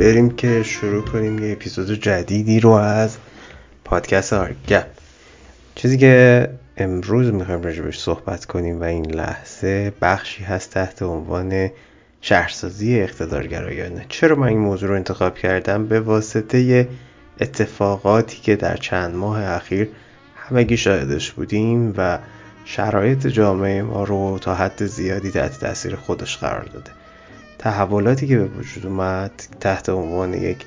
بریم که شروع کنیم یه اپیزود جدیدی رو از پادکست آرگپ چیزی که امروز می‌خوایم راجبش صحبت کنیم و این لحظه بخشی هست تحت عنوان شهرسازی اقتدارگرایانه. چرا من این موضوع رو انتخاب کردم؟ به واسطه اتفاقاتی که در چند ماه اخیر همگی شاهدش بودیم و شرایط جامعه ما رو تا حد زیادی تحت تاثیر خودش قرار داده. تحولاتی که به وجود اومد تحت عنوان یک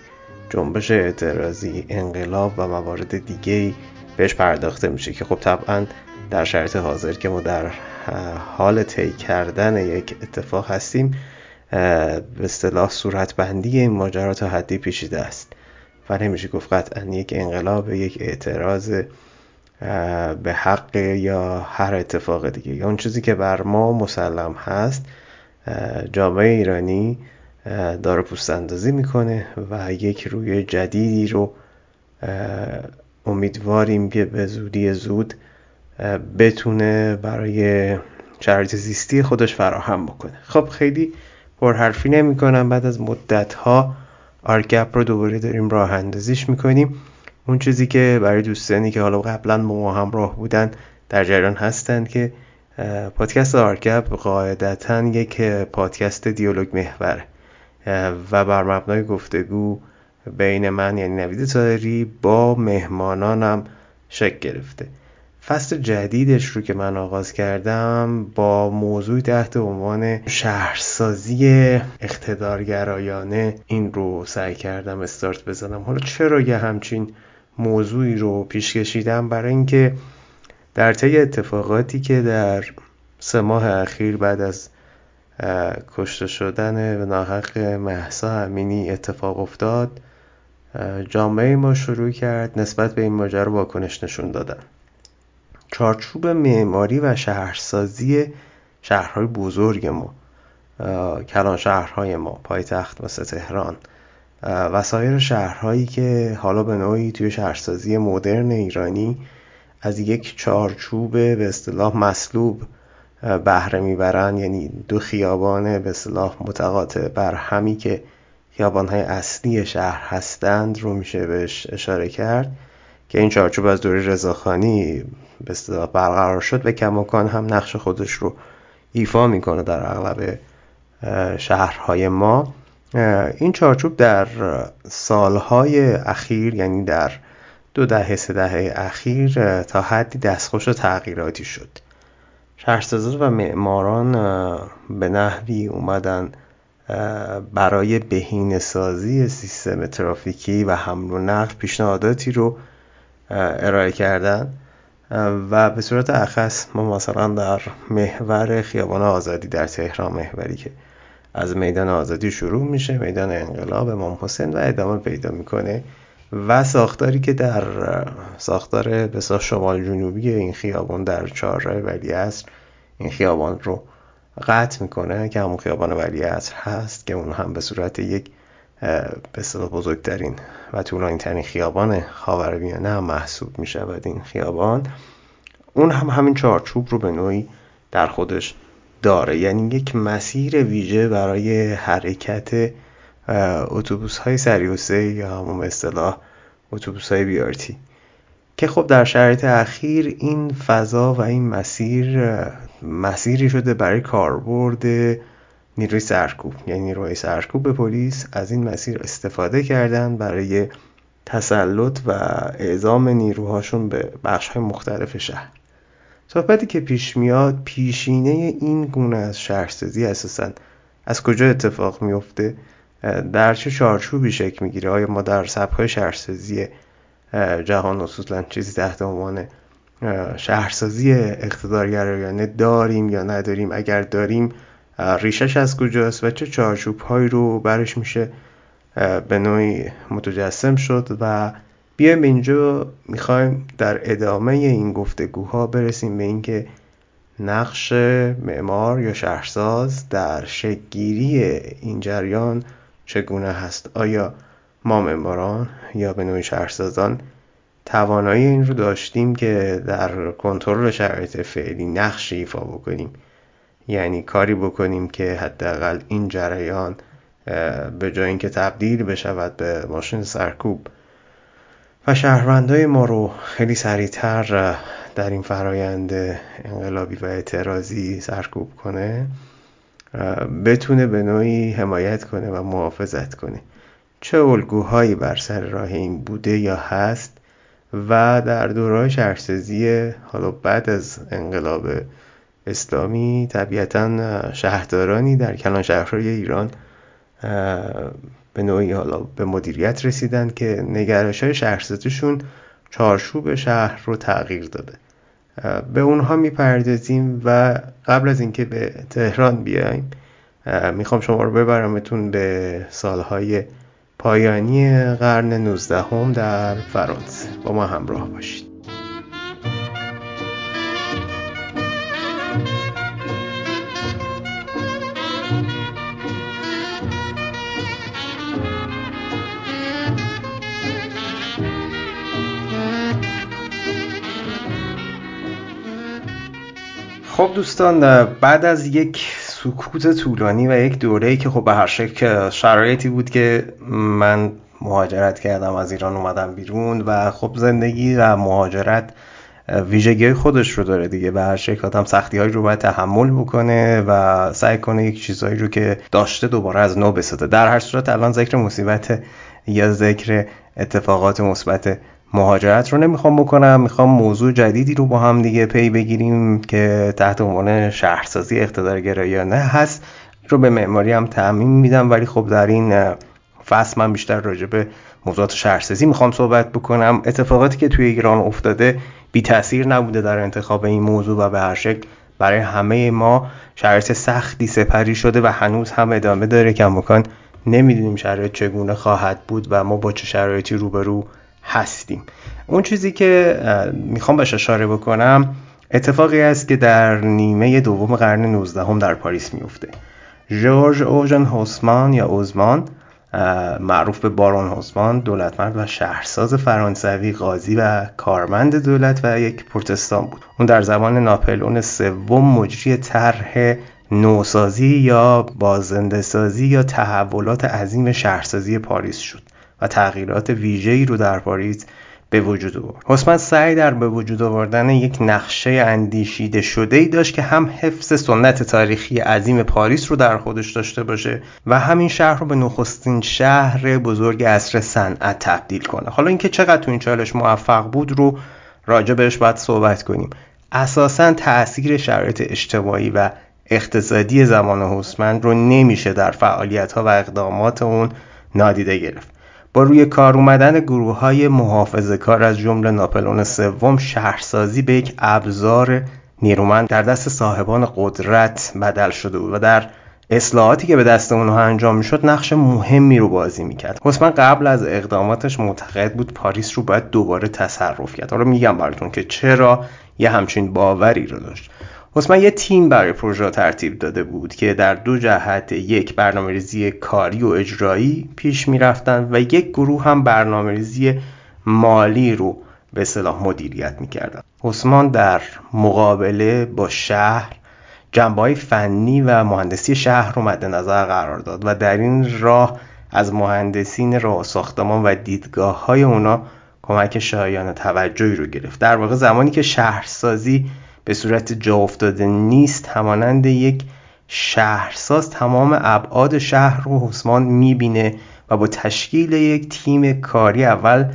جنبش اعتراضی انقلاب و موارد دیگه بهش پرداخته میشه که خب طبعا در شرایط حاضر که ما در حال طی کردن یک اتفاق هستیم به اصطلاح صورت بندی این ماجرا تا حدی پیچیده است. و نمیشه گفت قطعا یک انقلاب یک اعتراض به حق یا هر اتفاق دیگه یا اون چیزی که بر ما مسلم هست جامعه ایرانی داره پوست اندازی می‌کنه و یک روی جدیدی رو امیدواریم که به زودی زود بتونه برای شرایط زیستی خودش فراهم بکنه. خب خیلی پرحرفی نمی کنم بعد از مدت ها آرگپ رو دوباره داریم راه اندازیش می‌کنیم. اون چیزی که برای دوستانی که حالا قبلا ما همراه بودن در جریان هستند که پادکست آرگپ قاعدتا یک پادکست دیالوگ محور و بر مبنای گفتگو بین من یعنی نوید تایری با مهمانانم شکل گرفته. فصل جدیدش رو که من آغاز کردم با موضوع تحت عنوان شهرسازی اقتدارگرایانه این رو سعی کردم استارت بزنم. حالا چرا یه همچین موضوعی رو پیش کشیدم؟ برای اینکه در طی اتفاقاتی که در سه ماه اخیر بعد از کشته شدن به ناحق محسا امینی اتفاق افتاد جامعه ما شروع کرد نسبت به این ماجرا واکنش نشون دادن. چارچوب معماری و شهرسازی شهرهای بزرگ ما کلان شهرهای ما پایتخت مثل تهران و سایر شهرهایی که حالا به نوعی توی شهرسازی مدرن ایرانی از یک چارچوب به اصطلاح مسلوب بهره می‌برن. یعنی دو خیابان به اصطلاح متقاطع بر همی که خیابانهای اصلی شهر هستند رو میشه بهش اشاره کرد که این چارچوب از دوره رضاخانی به اصطلاح برقرار شد و کماکان هم نقش خودش رو ایفا می‌کنه در اغلب شهرهای ما. این چارچوب در سالهای اخیر یعنی در دو دهه سه دهه اخیر تا حدی دستخوش تغییراتی شد. شهرسازان و معماران به نحوی اومدن برای بهینه سازی سیستم ترافیکی و حمل و نقل پیشنهاداتی رو ارائه کردن. و به صورت اخص ما مثلا در محور خیابان آزادی در تهران محوری که از میدان آزادی شروع میشه میدان انقلاب امام حسین و ادامه پیدا می‌کنه. و ساختاری که در ساختار بسیار شمال جنوبی این خیابان در چهارراه ولی اصر این خیابان رو قطع می‌کنه که همون خیابان ولی اصر هست که اون هم به صورت یک به بزرگترین و طولانی ترین خیابان خاورمیانه هم محسوب می شود این خیابان. اون هم همین چارچوب رو به نوعی در خودش داره. یعنی یک مسیر ویژه برای حرکت اتوبوس های سریوسه یا همون اصطلاح اتوبوس های بیارتی که خب در شرایط اخیر این فضا و این مسیر مسیری شده برای کاربرد نیروی سرکوب. یعنی نیروی سرکوب به پلیس از این مسیر استفاده کردن برای تسلط و اعزام نیروهاشون به بخش های مختلف شهر. صحبتی که پیش میاد پیشینه این گونه از شهرسازی اساسا از کجا اتفاق میفته؟ در چه چارچوبی شکل می‌گیره؟ آیا ما در سبکای شهرسازی جهان اصولا چیزی تحت عنوان شهرسازی اقتدارگرایانه داریم یا نداریم؟ اگر داریم ریشش از کجاست و چه چارچوب هایی رو برش میشه به نوعی متجسم شد و بیایم اینجا می‌خوایم در ادامه این گفتگوها برسیم به اینکه نقش معمار یا شهرساز در شکلگیری این جریان چگونه هست؟ آیا ما معماران یا به نوعی شهرسازان توانایی این رو داشتیم که در کنترل شرایط فعلی نقش ایفا بکنیم؟ یعنی کاری بکنیم که حداقل این جریان به جای اینکه تبدیل بشود به ماشین سرکوب. و شهروندای ما رو خیلی سریعتر در این فرایند انقلابی و اعتراضی سرکوب کنه. بتونه به نوعی حمایت کنه و محافظت کنه. چه الگوهایی بر سر راه این بوده یا هست و در دوره شهرسازی حالا بعد از انقلاب اسلامی طبیعتا شهردارانی در کلان شهرهای ایران به نوعی حالا به مدیریت رسیدن که نگرش های شهرسازیشون چارچوب شهر رو تغییر داده. به اونها می‌پردازیم و قبل از اینکه به تهران بیایم می‌خوام شما رو ببرمتون به سالهای پایانی قرن 19 هم در فرانسه. با ما همراه باشید. خب دوستان بعد از یک سکوت طولانی و یک دوره که خب به هر شکل شرایطی بود که من مهاجرت کردم از ایران اومدم بیرون و خب زندگی و مهاجرت ویژگی خودش رو داره دیگه. به هر شکل آدم سختی هایی رو باید تحمل بکنه و سعی کنه یک چیزهایی رو که داشته دوباره از نو بسازه. در هر صورت الان ذکر مصیبت یا ذکر اتفاقات مثبت مهاجرت رو نمی‌خوام بکنم می‌خوام موضوع جدیدی رو با هم دیگه پی بگیریم که تحت عنوان شهرسازی اقتدارگرایانه هست رو به معماری هم تعمین میدم. ولی خب در این فصل من بیشتر راجع به موضوعات شهرسازی می‌خوام صحبت بکنم. اتفاقاتی که توی ایران افتاده بی تاثیر نبوده در انتخاب این موضوع و به هر شکل برای همه ما شرایط سختی سپری شده و هنوز هم ادامه داره. که مکان نمی‌دونیم شرایط چگونه خواهد بود و ما با چه شرایطی روبرو هستیم. اون چیزی که می‌خوام بهش اشاره بکنم اتفاقی است که در نیمه دوم قرن 19 هم در پاریس میفته. جورج اوژن هوسمان یا اوزمان معروف به بارون هوسمان دولتمرد و شهرساز فرانسوی قاضی و کارمند دولت و یک پروتستان بود. اون در زمان ناپلئون سوم مجری طرح نوسازی یا بازنده سازی یا تحولات عظیم شهرسازی پاریس شد. و تغییرات ویژه‌ای رو در پاریس به وجود آورد. حسمن سعی در به وجود آوردن یک نقشه اندیشیده شده ای داشت که هم حفظ سنت تاریخی عظیم پاریس رو در خودش داشته باشه و همین شهر رو به نخستین شهر بزرگ عصر صنعت تبدیل کنه. حالا اینکه چقدر تو این چالش موفق بود رو راجع بهش باید صحبت کنیم. اساسا تاثیر شرایط اجتماعی و اقتصادی زمان حسمن رو نمیشه در فعالیت ها و اقدامات اون نادیده گرفت. با روی کار اومدن گروه های محافظه کار از جمله ناپلون سوم شهرسازی به یک ابزار نیرومند در دست صاحبان قدرت بدل شده بود و در اصلاحاتی که به دست اونها انجام می‌شد نقش مهمی رو بازی می‌کرد. حسما قبل از اقداماتش معتقد بود پاریس رو باید دوباره تصرف کرد. حالا میگم براتون که چرا یه همچین باوری رو داشت. حسما یه تیم برای پروژه ترتیب داده بود که در دو جهت یک برنامه ریزی کاری و اجرایی پیش می‌رفتن و یک گروه هم برنامه ریزی مالی رو به صلاح مدیریت می‌کردن. عثمان در مقابله با شهر جنبه فنی و مهندسی شهر رو مد نظر قرار داد و در این راه از مهندسین راه ساختمان و دیدگاه های اونا کمک شایان توجهی رو گرفت. در واقع زمانی که شهرسازی به صورت جا افتاده نیست. همانند یک شهرساز تمام ابعاد شهر رو حسمان می‌بینه و با تشکیل یک تیم کاری اول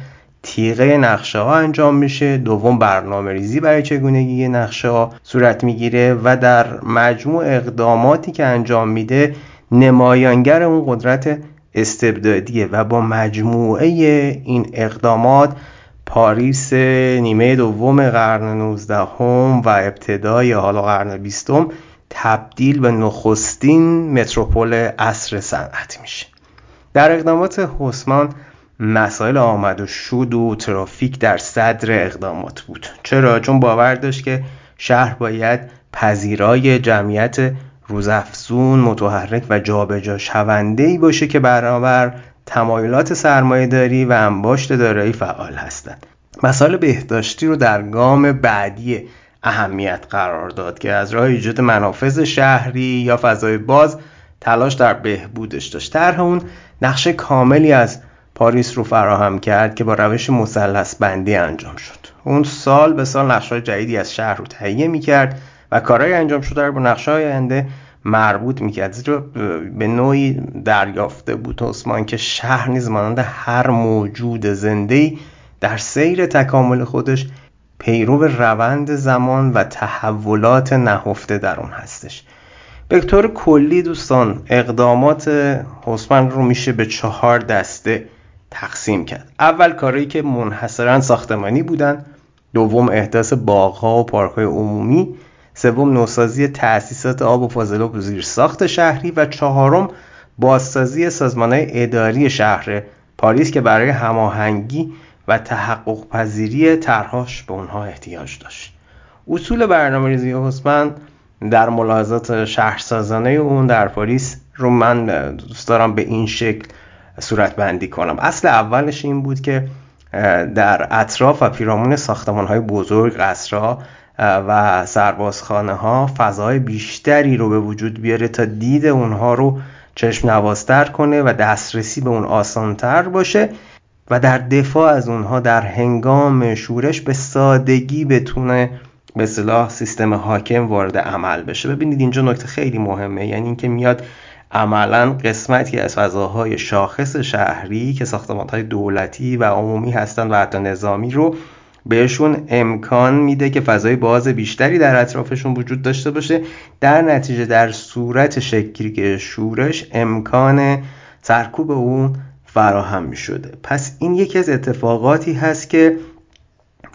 تیغه نقشه ها انجام میشه. دوم برنامه ریزی برای چگونگی نقشه ها صورت می‌گیره و در مجموع اقداماتی که انجام میده نمایانگر اون قدرت استبدادیه و با مجموعه این اقدامات پاریس نیمه دوم قرن 19 هم و ابتدای حالا قرن 20 تبدیل به نخستین متروپول عصر صنعت میشه. در اقدامات حسمان مسائل آمد و شود و ترافیک در صدر اقدامات بود. چرا؟ چون باور داشت که شهر باید پذیرای جمعیت روزافزون متحرک و جابجا شونده ای باشه که برابر تمایلات سرمایه داری و انباشت دارایی فعال هستند. مسائل بهداشتی رو در گام بعدی اهمیت قرار داد که از راه ایجاد منافذ شهری یا فضای باز تلاش در بهبودش داشت. طرح اون نقشه کاملی از پاریس رو فراهم کرد که با روش مثلث بندی انجام شد. اون سال به سال نقشه جدیدی از شهر رو تهیه می‌کرد و کارهای انجام شده رو با نقشه های مربوط می‌کرد. زیرا به نوعی دریافته بود عثمان که شهر نیز مانند هر موجود زنده در سیر تکامل خودش پیرو روند زمان و تحولات نهفته در اون هستش. به طور کلی دوستان اقدامات حسمن رو میشه به چهار دسته تقسیم کرد. اول کارهایی که منحصرا ساختمانی بودن دوم احداث باغها و پارکهای عمومی سوم نوسازی تأسیسات آب و فاضلاب و زیر ساخت شهری و چهارم بازسازی سازمانهای اداری شهر پاریس که برای هماهنگی و تحقق پذیری طرحهاش به اونها احتیاج داشت. اصول برنامه ریزی حسمن در ملاحظات شهرسازانه اون در پاریس رو من دوست دارم به این شکل صورت بندی کنم. اصل اولش این بود که در اطراف و پیرامون ساختمان های بزرگ قصرها و سربازخانه ها فضای بیشتری رو به وجود بیاره تا دید اونها رو چشم نوازتر کنه و دسترسی به اون آسانتر باشه و در دفاع از اونها در هنگام شورش به سادگی بتونه به صلاح سیستم حاکم وارد عمل بشه. ببینید اینجا نکته خیلی مهمه یعنی اینکه میاد عملا قسمتی از فضاهای شاخص شهری که ساختمانهای دولتی و عمومی هستند و حتی نظامی رو بهشون امکان میده که فضای باز بیشتری در اطرافشون وجود داشته باشه. در نتیجه در صورت شکلی شورش امکان سرکوب اون فراهم می پس این یکی از اتفاقاتی هست که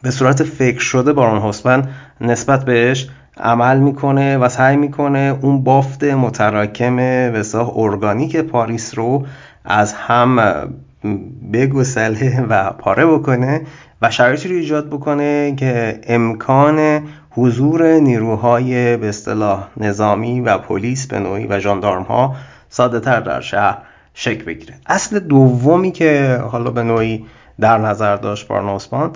به صورت فکر شده بارون هوسمن نسبت بهش عمل می‌کنه و سعی می‌کنه اون بافت متراکم وساح ارگانیک پاریس رو از هم بگسله و پاره بکنه. و شرایطی رو ایجاد بکنه که امکان حضور نیروهای به اصطلاح نظامی و پلیس به نوعی و ژاندارم ها ساده تر در شهر شکل بگیره. اصل دومی که حالا به نوعی در نظر داشت بارنوسمان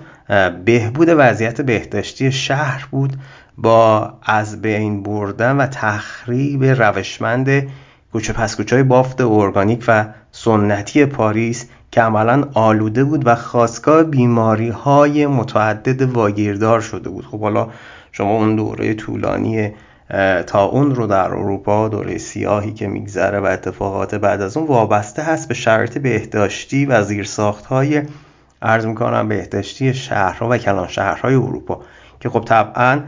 بهبود وضعیت بهداشتی شهر بود با از بین بردن و تخریب روشمند کوچه پس کوچه های بافت ارگانیک و سنتی پاریس که عملا آلوده بود و خواستگاه بیماری های متعدد واگیردار شده بود. خب حالا شما اون دوره طولانی تا اون رو در اروپا دوره سیاهی که میگذره و اتفاقات بعد از اون وابسته هست به شرایط بهداشتی و زیرساخت های عرض می‌کنم بهداشتی شهرها و کلان شهرهای اروپا. که خب طبعا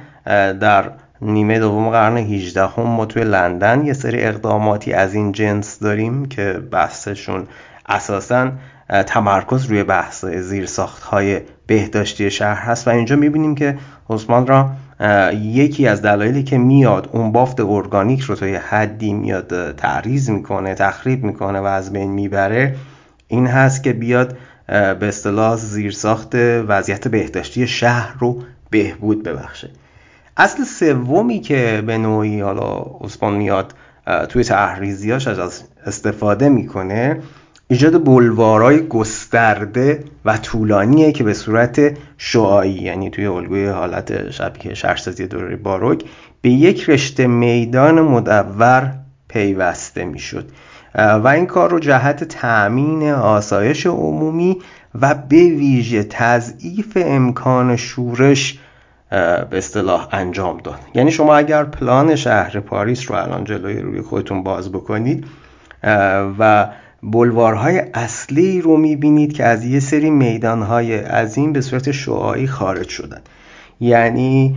در نیمه دوم قرن 18 هم ما توی لندن یه سری اقداماتی از این جنس داریم که بحثشون اساسا تمرکز روی بحث زیرساخت های بهداشتی شهر هست و اینجا می‌بینیم که عثمان را یکی از دلایلی که میاد اون بافت ارگانیک رو تا حدی میاد تعریض می‌کنه تخریب می‌کنه و از بین می‌بره این هست که بیاد به اصطلاح زیرساخت وضعیت بهداشتی شهر رو بهبود ببخشه. اصل سومی که به نوعی حالا عثمان میاد توی تحریزیاش از استفاده می‌کنه ایجاد بلوارای گسترده و طولانیه که به صورت شعایی یعنی توی الگوی حالت شبیه شهرسازی دوره باروک به یک رشته میدان مدور پیوسته می‌شد. و این کار رو جهت تأمین آسایش عمومی و به ویژه تضعیف امکان شورش به اصطلاح انجام داد. یعنی شما اگر پلان شهر پاریس رو الان جلوی روی خودتون باز بکنید و بلوارهای اصلی رو می‌بینید که از یه سری میدانهای عظیم به صورت شعاعی خارج شدن. یعنی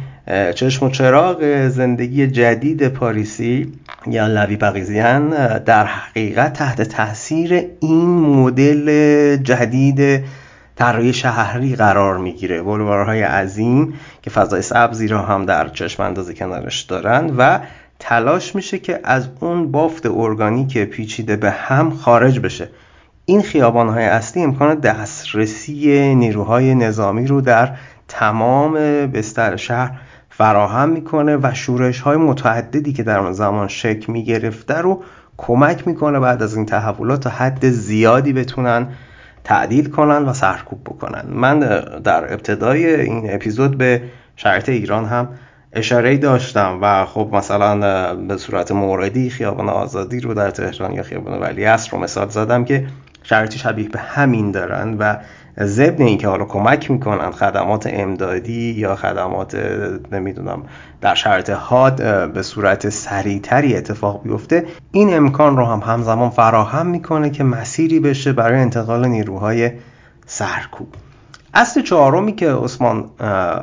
چشم و چراغ زندگی جدید پاریسی یا لوی بقیزیان در حقیقت تحت تاثیر این مدل جدید طراحی شهری قرار می‌گیره. بلوارهای عظیم که فضای سبزی را هم در چشم اندازه کنارش دارن و تلاش میشه که از اون بافت ارگانیک پیچیده به هم خارج بشه. این خیابانهای اصلی امکان دسترسی نیروهای نظامی رو در تمام بستر شهر فراهم می‌کنه و شورش های متعددی که در اون زمان شکل می‌گرفته رو کمک می‌کنه بعد از این تحولات تا حد زیادی بتونن تعدیل کنن و سرکوب بکنن. من در ابتدای این اپیزود به شرط ایران هم اشاره داشتم و خب مثلا به صورت موردی خیابان آزادی رو در تهران یا خیابان ولی رو مثال زدم که شرایطی شبیه به همین دارن و ضمن اینکه حالا کمک می‌کنن خدمات امدادی یا خدمات نمی‌دونم در شرایط حاد به صورت سریعتری اتفاق بیفته این امکان رو هم همزمان فراهم می‌کنه که مسیری بشه برای انتقال نیروهای سرکوب. اصل چهارمی که عثمان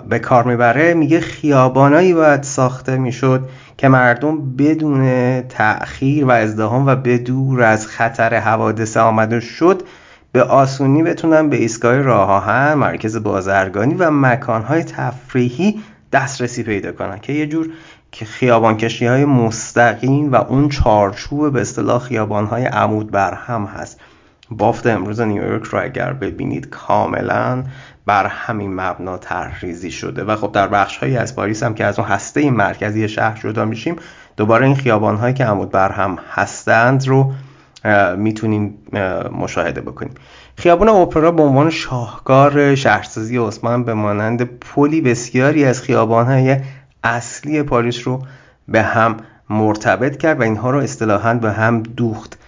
به کار می‌بره میگه خیابانایی باید ساخته می‌شد که مردم بدون تأخیر و ازدهام و بدور از خطر حوادث آمده شد به آسونی بتونن به ایستگاه راه مرکز بازرگانی و مکانهای تفریحی دسترسی پیدا کنن که یه جور که خیابان کشی های مستقیم و اون چارچوب به اصطلاح خیابان های عمود برهم هست. بافت امروز نیویورک رو اگر ببینید کاملا بر همین مبنا طرحریزی شده و خب در بخش هایی از پاریس هم که از اون هسته مرکزی شهر جدا میشیم دوباره این خیابان هایی که عمود برهم هستند رو می‌تونیم مشاهده بکنیم. خیابان اپرا به عنوان شاهکار شهرسازی عثمان به مانند پلی بسیاری از خیابانهای اصلی پاریس رو به هم مرتبط کرد و اینها رو اصطلاحا به هم دوخت.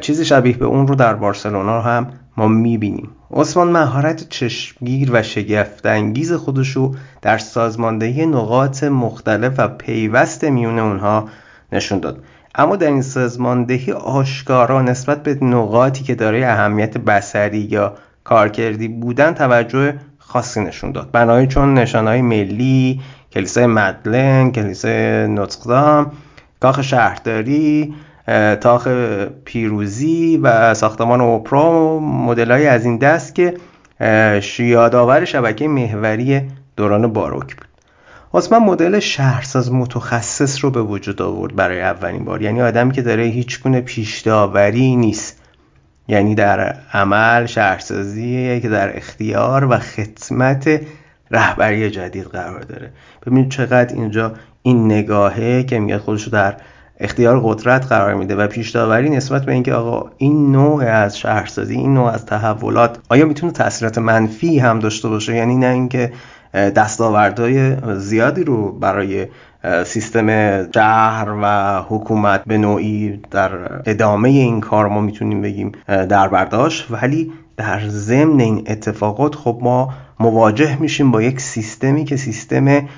چیزی شبیه به اون رو در بارسلونا هم ما می‌بینیم. عثمان مهارت چشمگیر و شگفتانگیز خودش رو در سازماندهی نقاط مختلف و پیوست میون اونها نشون داد. اما در این سازماندهی آشکارا نسبت به نقاطی که دارای اهمیت بسری یا کارکردی بودن توجه خاصی نشون داد. بنابراین چون نشانهای ملی کلیسای مدلن کلیسای نوتردام کاخ شهرداری تاخ پیروزی و ساختمان اوپرا و مدل از این دست که یادآور شبکه محوری دوران باروک بود. عثمان مدل شهرساز متخصص رو به وجود آورد برای اولین بار. یعنی آدمی که داره هیچ گونه پیش نیست. یعنی در عمل شهرسازی که در اختیار و خدمت رهبری جدید قرار داره. ببینید چقدر اینجا این نگاهه که میاد خودش رو در اختیار قدرت قرار میده و پیش نسبت به اینکه آقا این نوع از شهرسازی این نوع از تحولات آیا می‌تونه تاثیرات منفی هم داشته باشه؟ یعنی نه اینکه دستاوردهای زیادی رو برای سیستم شهر و حکومت به نوعی در ادامه این کار ما می‌تونیم بگیم در برداشت ولی در ضمن این اتفاقات خب ما مواجه میشیم با یک سیستمی که سیستم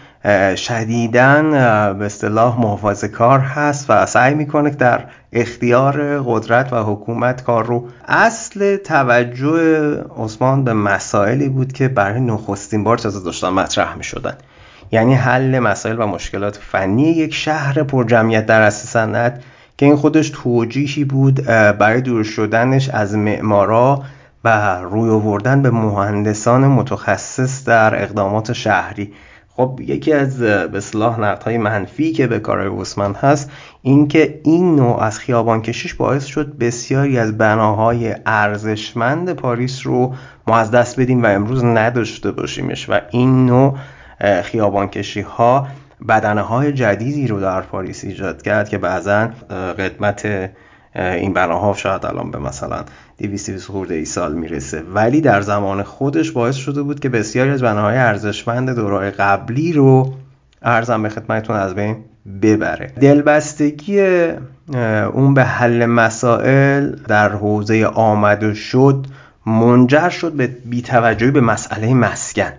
شدیدن به اصطلاح محافظه کار هست و سعی می‌کنه که در اختیار قدرت و حکومت کار رو. اصل توجه عثمان به مسائلی بود که برای نخستین بار تازه داشتن مطرح می‌شدن. یعنی حل مسائل و مشکلات فنی یک شهر پر جمعیت در اصل صنعت که این خودش توجیهی بود برای دور شدنش از معمارا و روی آوردن به مهندسان متخصص در اقدامات شهری. خب یکی از به صلاح نقدهای منفی که به کار عثمان هست اینکه این نوع از خیابان کشیش باعث شد بسیاری از بناهای ارزشمند پاریس رو ما از دست بدیم و امروز نداشته باشیمش. و این نوع خیابان کشی ها بدنه های جدیدی رو در پاریس ایجاد کرد که بعضا قدمت این بناها شاید الان به مثلا 220 خورده ای سال می‌رسه. ولی در زمان خودش باعث شده بود که بسیاری از بناهای ارزشمند دورهای قبلی رو ارزم به خدمتتون از بین ببره. دلبستگی اون به حل مسائل در حوزه آمد و شد منجر شد به بیتوجهی به مسئله مسکن.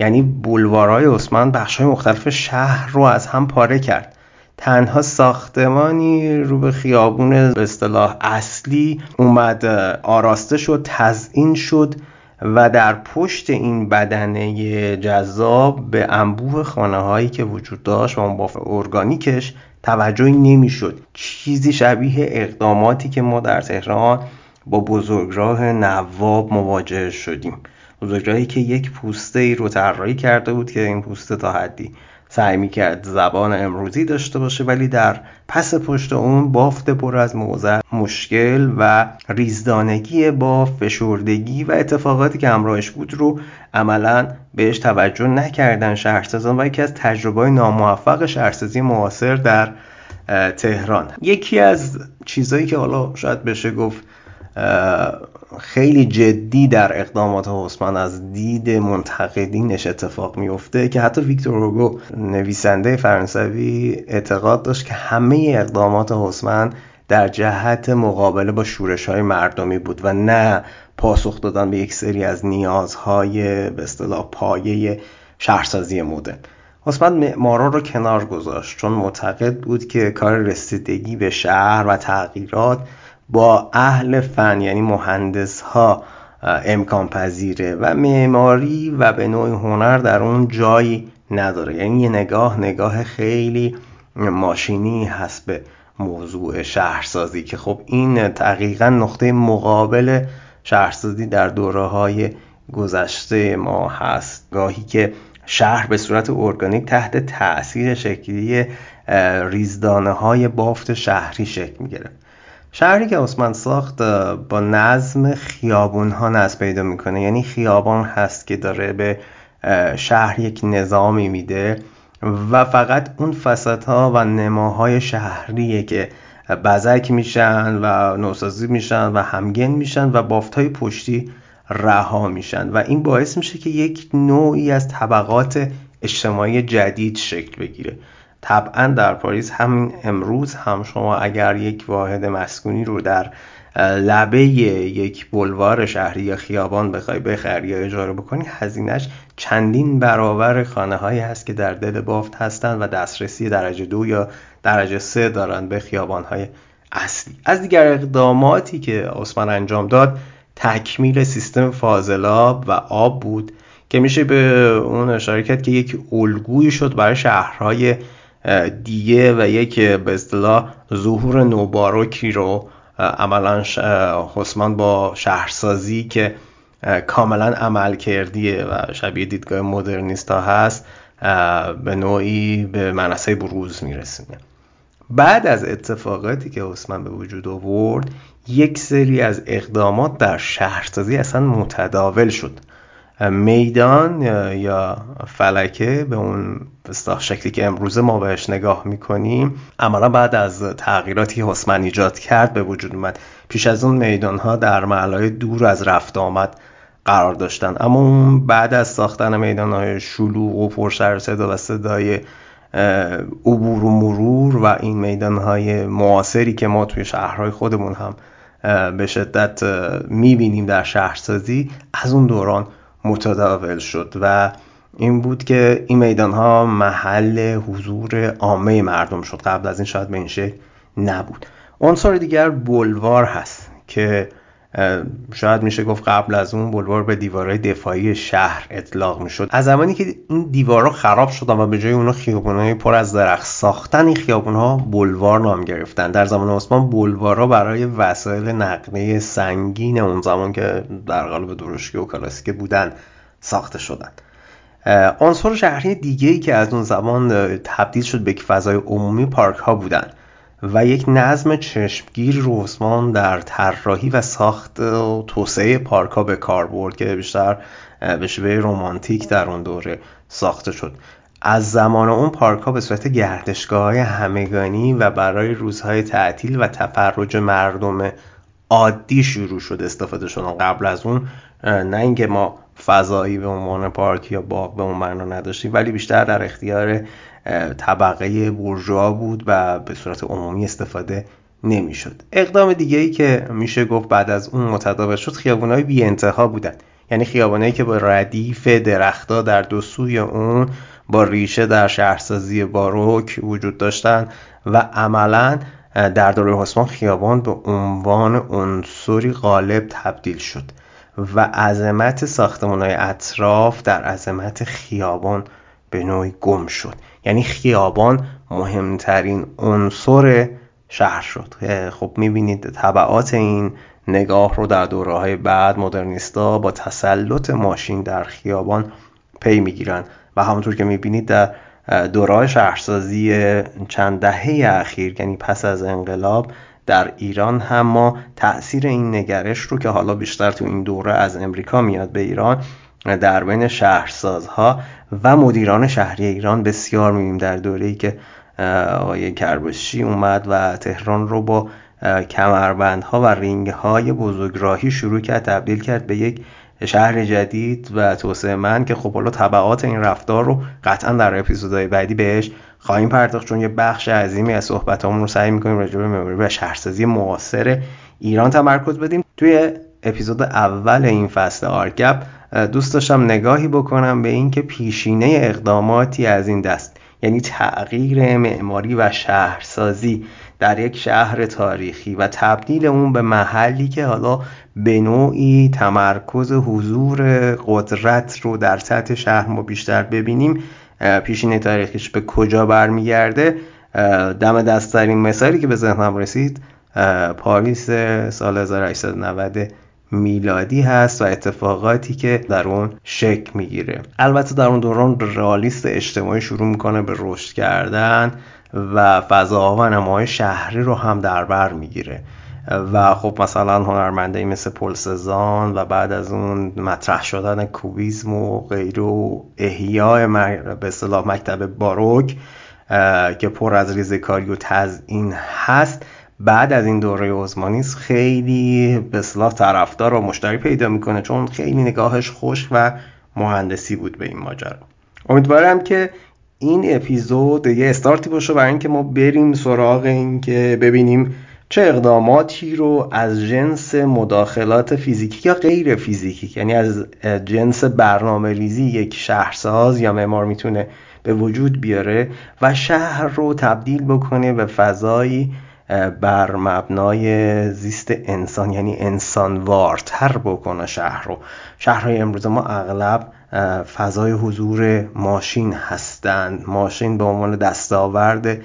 یعنی بولوارهای عثمان بخشهای مختلف شهر رو از هم پاره کرد. تنها ساختمانی رو به خیابون به اصطلاح اصلی اومد آراسته شد تزئین شد و در پشت این بدنه جذاب به انبوه خانه هایی که وجود داشت و اون باف ارگانیکش توجهی نمی‌شد. چیزی شبیه اقداماتی که ما در تهران با بزرگراه نواب مواجه شدیم. بزرگراهی که یک پوسته ای رو طراحی کرده بود که این پوسته تا حدی سعی می‌کرد زبان امروزی داشته باشه ولی در پس پشت اون بافت پر از موضع مشکل و ریزدانگی با فشردگی و اتفاقاتی که همراهش بود رو عملا بهش توجه نکردن شهرسازان و یکی از تجربه ناموفق شهرسازی معاصر در تهران. یکی از چیزهایی که حالا شاید بشه گفت خیلی جدی در اقدامات حسمن از دید منتقدینش اتفاق میفته که حتی ویکتور هوگو نویسنده فرانسوی اعتقاد داشت که همه اقدامات حسمن در جهت مقابله با شورش های مردمی بود و نه پاسخ دادن به یک سری از نیازهای به اصطلاح پایه شهرسازی مدرن. عثمان معمارا رو کنار گذاشت چون معتقد بود که کار رسیدگی به شهر و تغییرات با اهل فن یعنی مهندس ها امکان پذیره و معماری و به نوع هنر در اون جایی نداره. یعنی یه نگاه نگاه خیلی ماشینی هست به موضوع شهرسازی که خب این دقیقا نقطه مقابل شهرسازی در دوره های گذشته ما هست. گاهی که شهر به صورت ارگانیک تحت تاثیر شکلی ریزدانه های بافت شهری شکل می‌گیره. شهری که عثمان ساخت با نظم خیابون ها نظم پیدا می‌کنه. یعنی خیابان هست که داره به شهر یک نظامی میده و فقط اون فسادها و نماهای شهریه که بزک میشن و نوسازی میشن و همگن میشن و بافت های پشتی رها میشن. و این باعث میشه که یک نوعی از طبقات اجتماعی جدید شکل بگیره. طبعا در پاریس همین امروز هم شما اگر یک واحد مسکونی رو در لبه یک بلوار شهری یا خیابان بخوای بخری یا اجاره بکنی هزینهش چندین برابر خانه هایی هست که در دل بافت هستند و دسترسی درجه دو یا درجه سه دارن به خیابان های اصلی. از دیگر اقداماتی که عثمان انجام داد تکمیل سیستم فاضلاب و آب بود که میشه به اون اشاره کرد که یک الگویی شد برای شهرهای دیگه و یک به اصطلاح ظهور نوباروکی رو عملا حسمان با شهرسازی که کاملا عمل کردیه و شبیه دیدگاه مدرنیست ها هست به نوعی به منصه بروز میرسونه. بعد از اتفاقاتی که عثمان به وجود آورد یک سری از اقدامات در شهرسازی اصلا متداول شد. میدان یا فلکه به اون شکلی که امروزه ما بهش نگاه می‌کنیم عملا بعد از تغییراتی حسمن ایجاد کرد به وجود اومد. پیش از اون میدان ها در محلهای دور از رفت آمد قرار داشتن. اما اون بعد از ساختن میدان های شلوغ و پرسر صدا و صدای عبور و مرور و این میدان های معاصری که ما توی شهرهای خودمون هم به شدت می‌بینیم در شهرسازی از اون دوران متداول شد و این بود که این میدان ها محل حضور عامه مردم شد. قبل از این شاید به این شکل نبود. عنصر دیگر بلوار هست که شاید میشه گفت قبل از اون بلوار به دیوارهای دفاعی شهر اطلاق می‌شد. از زمانی که این دیوارها خراب شدن و به جای اونها خیابونهای پر از درخت ساختن این خیابونها بلوار نام گرفتن. در زمان عثمان بلوارها برای وسایل نقلیه سنگین اون زمان که در قالب درشکی و کلاسیک بودن ساخته شدن. عنصر شهری دیگه ای که از اون زمان تبدیل شد به فضای عمومی پارک ها بودن. و یک نظم چشمگیر رو عثمان در طراحی و ساخت و توسعه پارک ها به کار برد که بیشتر به شیوه رومانتیک در اون دوره ساخته شد. از زمان اون پارک ها به صورت گردشگاه های همگانی و برای روزهای تعطیل و تفرج مردم عادی شروع شد استفاده شدن. قبل از اون نه اینکه ما فضایی به عنوان پارک یا باغ به اون معنا نداشتیم ولی بیشتر در اختیار طبقه بورژوا بود و به صورت عمومی استفاده نمی‌شد. اقدام دیگه ای که میشه گفت بعد از اون متداول شد خیابونای بی انتها بودن یعنی خیابانایی که با ردیف درختها در دو سوی اون با ریشه در شهرسازی باروک وجود داشتن و عملا در دوره حسمان خیابان به عنوان عنصری غالب تبدیل شد و عظمت ساختمان های اطراف در عظمت خیابان به نوعی گم شد. یعنی خیابان مهمترین عنصر شهر شد. خب می‌بینید طبعات این نگاه رو در دوره های بعد مدرنیستا با تسلط ماشین در خیابان پی می‌گیرن. و همونطور که می‌بینید در دوره شهرسازی چند دهه اخیر یعنی پس از انقلاب در ایران هم ما تاثیر این نگرش رو که حالا بیشتر تو این دوره از امریکا میاد به ایران در بین شهرسازها و مدیران شهری ایران بسیار می‌بینیم در دوره‌ای که آقای کربشی اومد و تهران رو با کمربندها و رینگ های بزرگراهی شروع کرد تبدیل کرد به یک شهر جدید و توسعه من که خب حالا طبعات این رفتار رو قطعا در اپیزودهای بعدی بهش خواهیم پرداخت چون یه بخش عظیمی از صحبتامون رو سعی می‌کنیم راجع به مموری و شهرسازی معاصر ایران تمرکز بدیم. توی اپیزود اول این فصل آرگپ دوست داشتم نگاهی بکنم به اینکه پیشینه اقداماتی از این دست یعنی تغییر معماری و شهرسازی در یک شهر تاریخی و تبدیل اون به محلی که حالا به نوعی تمرکز حضور قدرت رو در سطح شهر ما بیشتر ببینیم. پیشینه تاریخیش به کجا برمیگرده؟ دم دستترین مثالی که به ذهنم رسید پاریس سال 1890 میلادی هست و اتفاقاتی که در اون شکل می‌گیره. البته در اون دوران رئالیست اجتماعی شروع می‌کنه به رشد کردن و فضاها و نمای شهری رو هم در بر می‌گیره. و خب مثلا هنرمنده مثل پل سزان و بعد از اون مطرح شدن کوبیزم و غیره و احیاء به اصطلاح مکتب باروک که پر از ریزکاری و تزئین هست بعد از این دوره عثمانی خیلی به اصطلاح طرفدار و مشتری پیدا می‌کنه چون خیلی نگاهش خوش و مهندسی بود به این ماجرا. امیدوارم که این اپیزود یه استارتی باشه برای اینکه ما بریم سراغ این که ببینیم چه اقداماتی رو از جنس مداخلات فیزیکی یا غیر فیزیکی یعنی از جنس برنامه ریزی یک شهرساز یا معمار می‌تونه به وجود بیاره و شهر رو تبدیل بکنه به فضایی بر مبنای زیست انسان یعنی انسانوارتر بکنه شهر رو. شهرهای امروز ما اغلب فضای حضور ماشین هستند. ماشین به عنوان دستاورد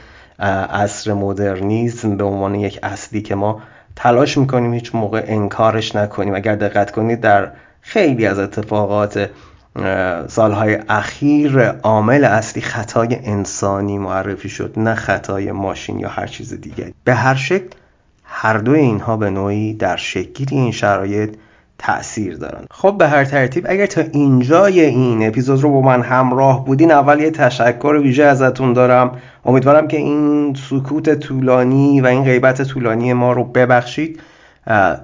عصر مدرنیزم به عنوان یک اصلی که ما تلاش می‌کنیم هیچ موقع انکارش نکنیم. اگر دقت کنید در خیلی از اتفاقات سالهای اخیر عامل اصلی خطای انسانی معرفی شد نه خطای ماشین یا هر چیز دیگری. به هر شکل هر دو اینها به نوعی در شکلی این شرایط تاثیر دارن خب به هر ترتیب اگر تا اینجای این اپیزود رو با من همراه بودین اول یه تشکر ویژه ازتون دارم. امیدوارم که این سکوت طولانی و این غیبت طولانی ما رو ببخشید.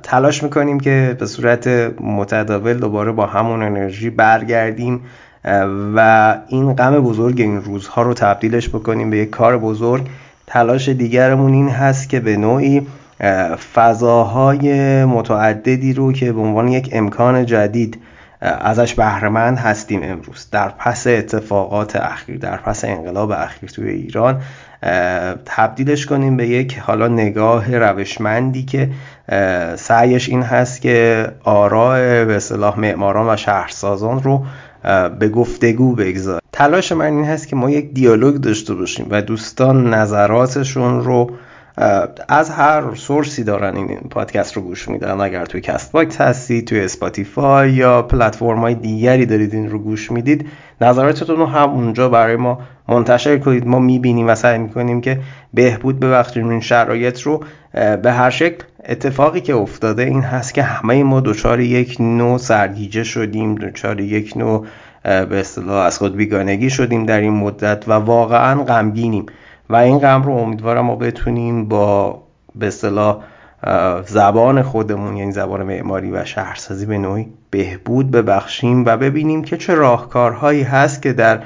تلاش می‌کنیم که به صورت متداول دوباره با همون انرژی برگردیم و این غم بزرگ این روزها رو تبدیلش بکنیم به یک کار بزرگ. تلاش دیگرمون این هست که به نوعی فضاهای متعددی رو که به عنوان یک امکان جدید ازش بهرهمند هستیم امروز. در پس اتفاقات اخیر در پس انقلاب اخیر توی ایران تبدیلش کنیم به یک حالا نگاه روشمندی که سعیش این هست که آراء به اصطلاح معماران و شهرسازان رو به گفتگو بگذاره تلاش من این هست که ما یک دیالوگ داشته باشیم و دوستان نظراتشون رو از هر source ی دارن این پادکست رو گوش میدن. اگر توی Castbox هستی توی Spotify یا پلتفرم های دیگری دارید این رو گوش می‌دید نظراتتون رو هم اونجا برای ما منتشر کنید. ما می‌بینیم و سعی می‌کنیم که بهبود ببخشیم این شرایط رو. به هر شکل اتفاقی که افتاده این هست که همه ما دچار یک نوع سرگیجه شدیم دچار یک نوع به اصطلاح از خود بیگانگی شدیم در این مدت و واقعا غمگینیم. و این غم رو امیدوارم ما بتونیم با به اصطلاح زبان خودمون یعنی زبان معماری و شهرسازی به نوعی بهبود ببخشیم و ببینیم که چه راهکارهایی هست که در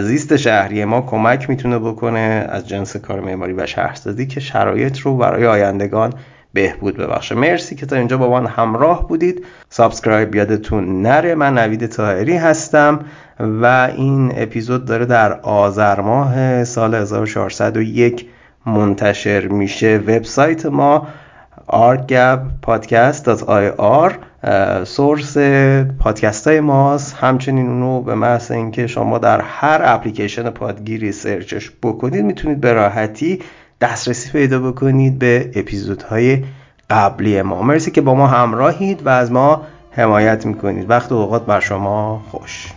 زیست شهری ما کمک می‌تونه بکنه از جنس کار معماری و شهرسازی که شرایط رو برای آیندگان بهبود ببخشه مرسی که تا اینجا با من همراه بودید. subscribe یادتون نره. من نوید طاهری هستم و این اپیزود داره در آذر ماه سال 1401 منتشر میشه. وبسایت ما artgabpodcast.ir source پادکست های ماست. همچنین اونو به محض اینکه شما در هر اپلیکیشن پادگیری سرچش بکنید می‌تونید به راحتی دسترسی پیدا بکنید به اپیزودهای قبلی ما. مرسی که با ما همراهید و از ما حمایت می‌کنید. وقت و اوقات بر شما خوش.